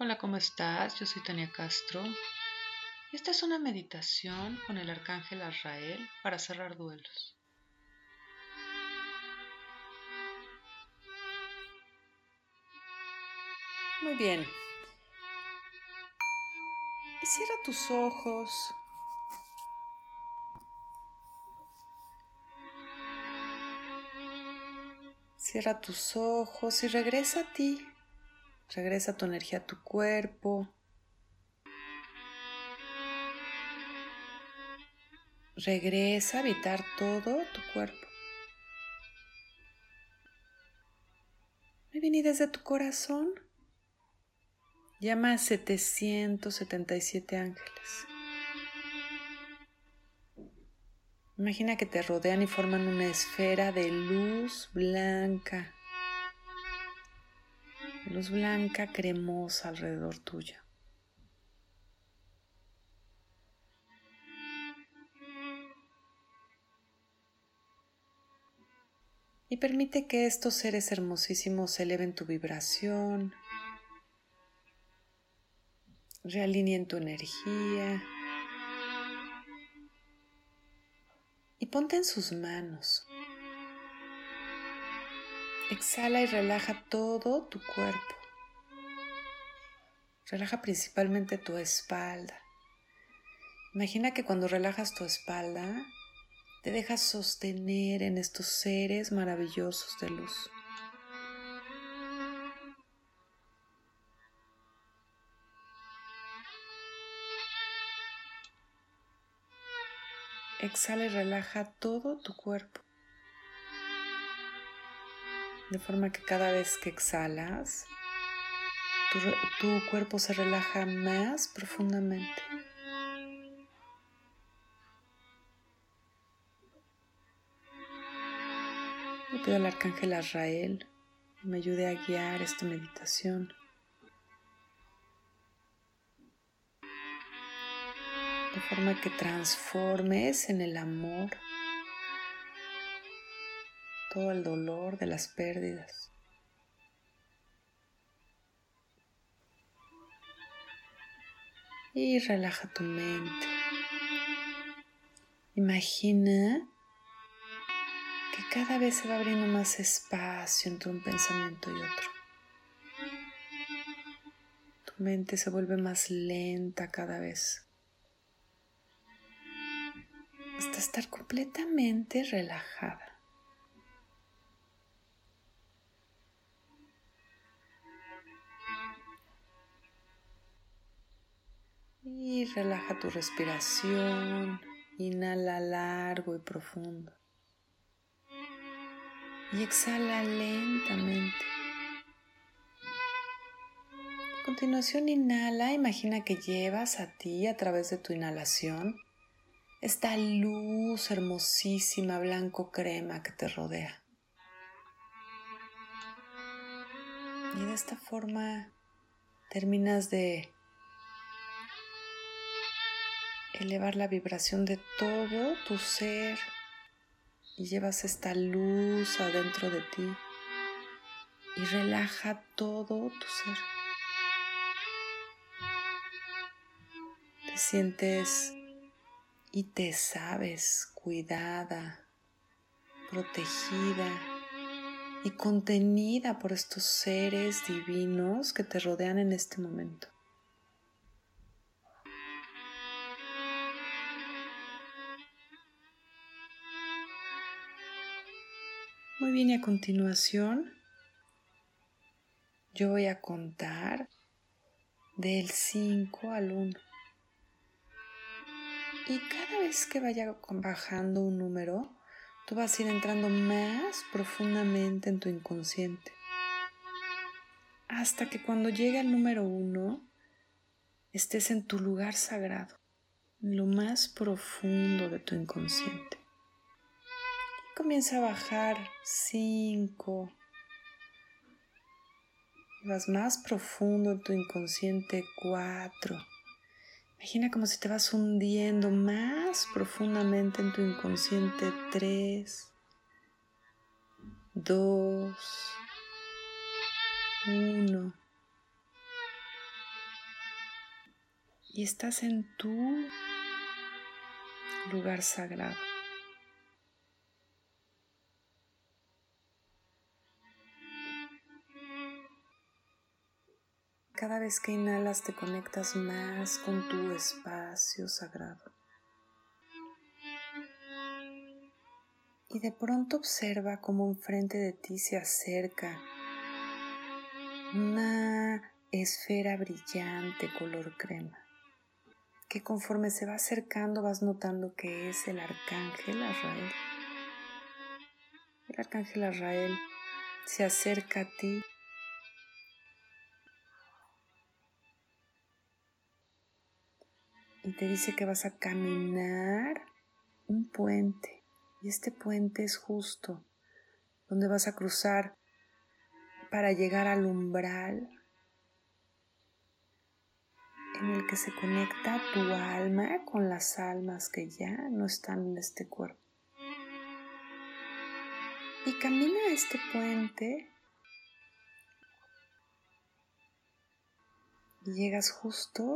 Hola, ¿cómo estás? Yo soy Tania Castro. Esta es una meditación con el arcángel Azrael para cerrar duelos. Muy bien. Cierra tus ojos. Cierra tus ojos y regresa a ti. Regresa tu energía a tu cuerpo. Regresa a habitar todo tu cuerpo. Muy bien, y desde tu corazón llama a 777 ángeles. Imagina que te rodean y forman una esfera de luz blanca luz blanca cremosa alrededor tuyo. Y permite que estos seres hermosísimos eleven tu vibración, realineen tu energía y ponte en sus manos. Exhala y relaja todo tu cuerpo. Relaja principalmente tu espalda. Imagina que cuando relajas tu espalda, te dejas sostener en estos seres maravillosos de luz. Exhala y relaja todo tu cuerpo de forma que cada vez que exhalas, tu, cuerpo se relaja más profundamente. Le pido al arcángel Azrael que me ayude a guiar esta meditación. De forma que transformes en el amor todo el dolor de las pérdidas. Y relaja tu mente. Imagina que cada vez se va abriendo más espacio entre un pensamiento y otro. Tu mente se vuelve más lenta cada vez. Hasta estar completamente relajada. Relaja tu respiración. Inhala largo y profundo. Y exhala lentamente. A continuación inhala, imagina que llevas a ti a través de tu inhalación esta luz hermosísima blanco crema que te rodea. Y de esta forma terminas de elevar la vibración de todo tu ser y llevas esta luz adentro de ti y relaja todo tu ser. Te sientes y te sabes cuidada, protegida y contenida por estos seres divinos que te rodean en este momento. Muy bien, y a continuación yo voy a contar del 5 al 1. Y cada vez que vaya bajando un número, tú vas a ir entrando más profundamente en tu inconsciente. Hasta que cuando llegue al número 1, estés en tu lugar sagrado, en lo más profundo de tu inconsciente. Comienza a bajar 5. Vas más profundo en tu inconsciente 4. Imagina como si te vas hundiendo más profundamente en tu inconsciente 3, 2, 1. y estás en tu lugar sagrado. Cada vez que inhalas te conectas más con tu espacio sagrado. Y de pronto observa cómo enfrente de ti se acerca una esfera brillante color crema, que conforme se va acercando vas notando que es el arcángel Azrael. El arcángel Azrael se acerca a ti y te dice que vas a caminar un puente. Y este puente es justo donde vas a cruzar para llegar al umbral en el que se conecta tu alma con las almas que ya no están en este cuerpo. Y camina a este puente y llegas justo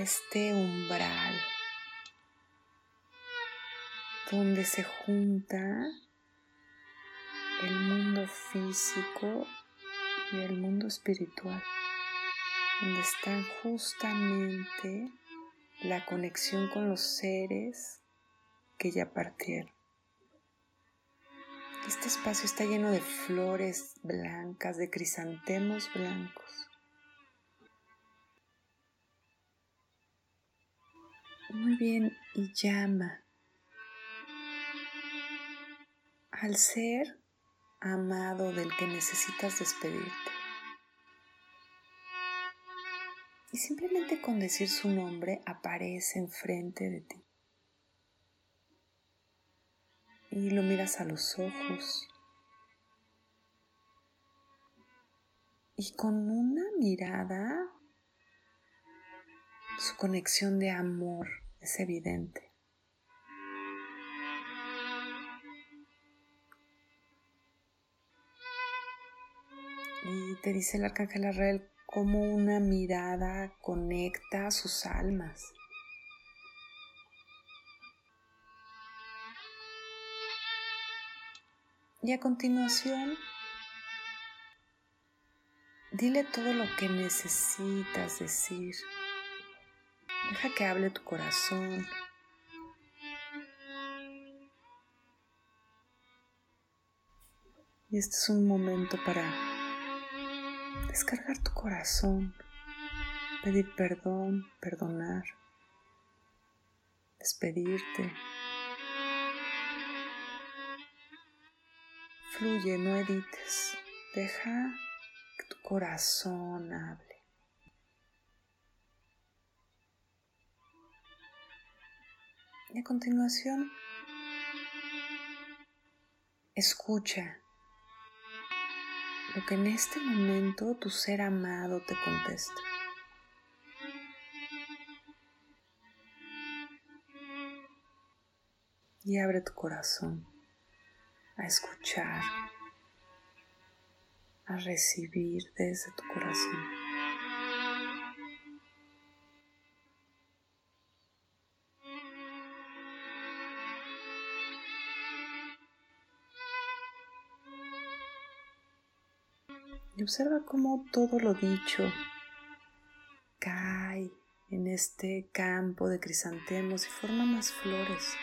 este umbral donde se junta el mundo físico y el mundo espiritual, donde está justamente la conexión con los seres que ya partieron. Este espacio está lleno de flores blancas, de crisantemos blancos. Muy bien, y llama al ser amado del que necesitas despedirte. Y simplemente con decir su nombre aparece enfrente de ti. Y lo miras a los ojos. Y con una mirada, su conexión de amor es evidente. Y te dice el arcángel Arrael cómo una mirada conecta a sus almas. Y a continuación, dile todo lo que necesitas decir. Deja que hable tu corazón. Y este es un momento para descargar tu corazón, pedir perdón, perdonar, despedirte. Fluye, no edites, deja que tu corazón hable. Y a continuación, escucha lo que en este momento tu ser amado te contesta. Y abre tu corazón a escuchar, a recibir desde tu corazón. Y observa cómo todo lo dicho cae en este campo de crisantemos y forma más flores.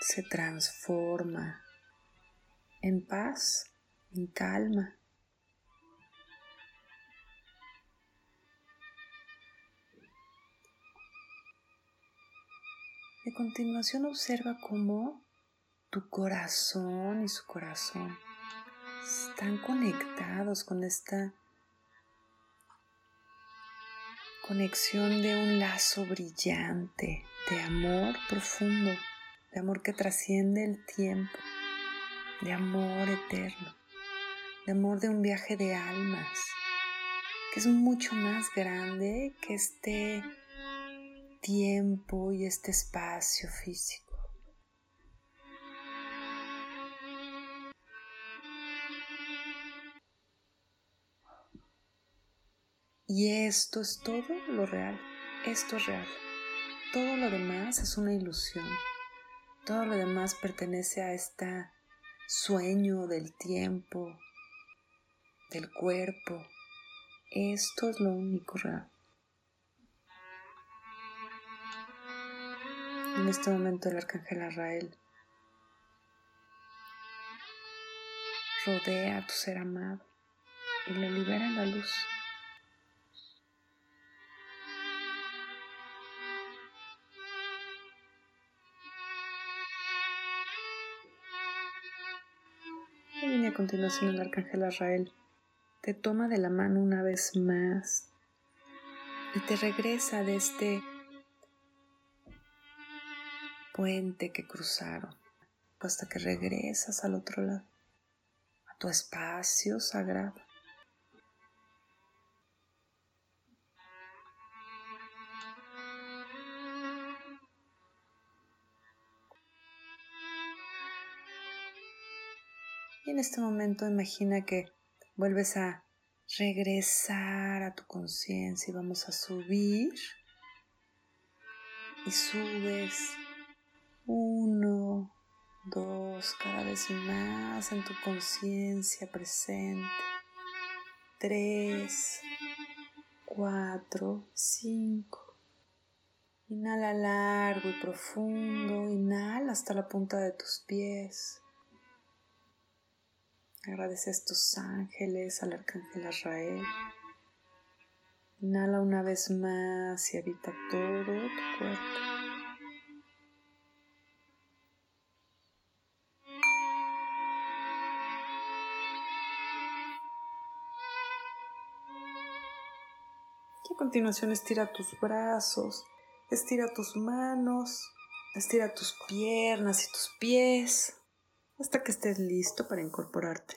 Se transforma en paz, en calma. De continuación observa cómo tu corazón y su corazón están conectados con esta conexión de un lazo brillante, de amor profundo, de amor que trasciende el tiempo, de amor eterno, de amor de un viaje de almas, que es mucho más grande que este tiempo y este espacio físico. Y esto es todo lo real. Esto es real. Todo lo demás es una ilusión. Todo lo demás pertenece a este sueño del tiempo, del cuerpo. Esto es lo único real. En este momento el arcángel Arrael rodea a tu ser amado y le libera la luz. Viene a continuación el arcángel Arrael. Te toma de la mano una vez más y te regresa de este puente que cruzaron hasta que regresas al otro lado, a tu espacio sagrado. Y en este momento imagina que vuelves a regresar a tu conciencia y vamos a subir y subes uno, dos, cada vez más en tu conciencia presente, tres, cuatro, cinco. Inhala largo y profundo, inhala hasta la punta de tus pies. Agradece a estos ángeles, al arcángel Israel. Inhala una vez más y habita todo tu cuerpo. Y a continuación estira tus brazos, estira tus manos, estira tus piernas y tus pies hasta que estés listo para incorporarte.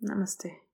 Namaste.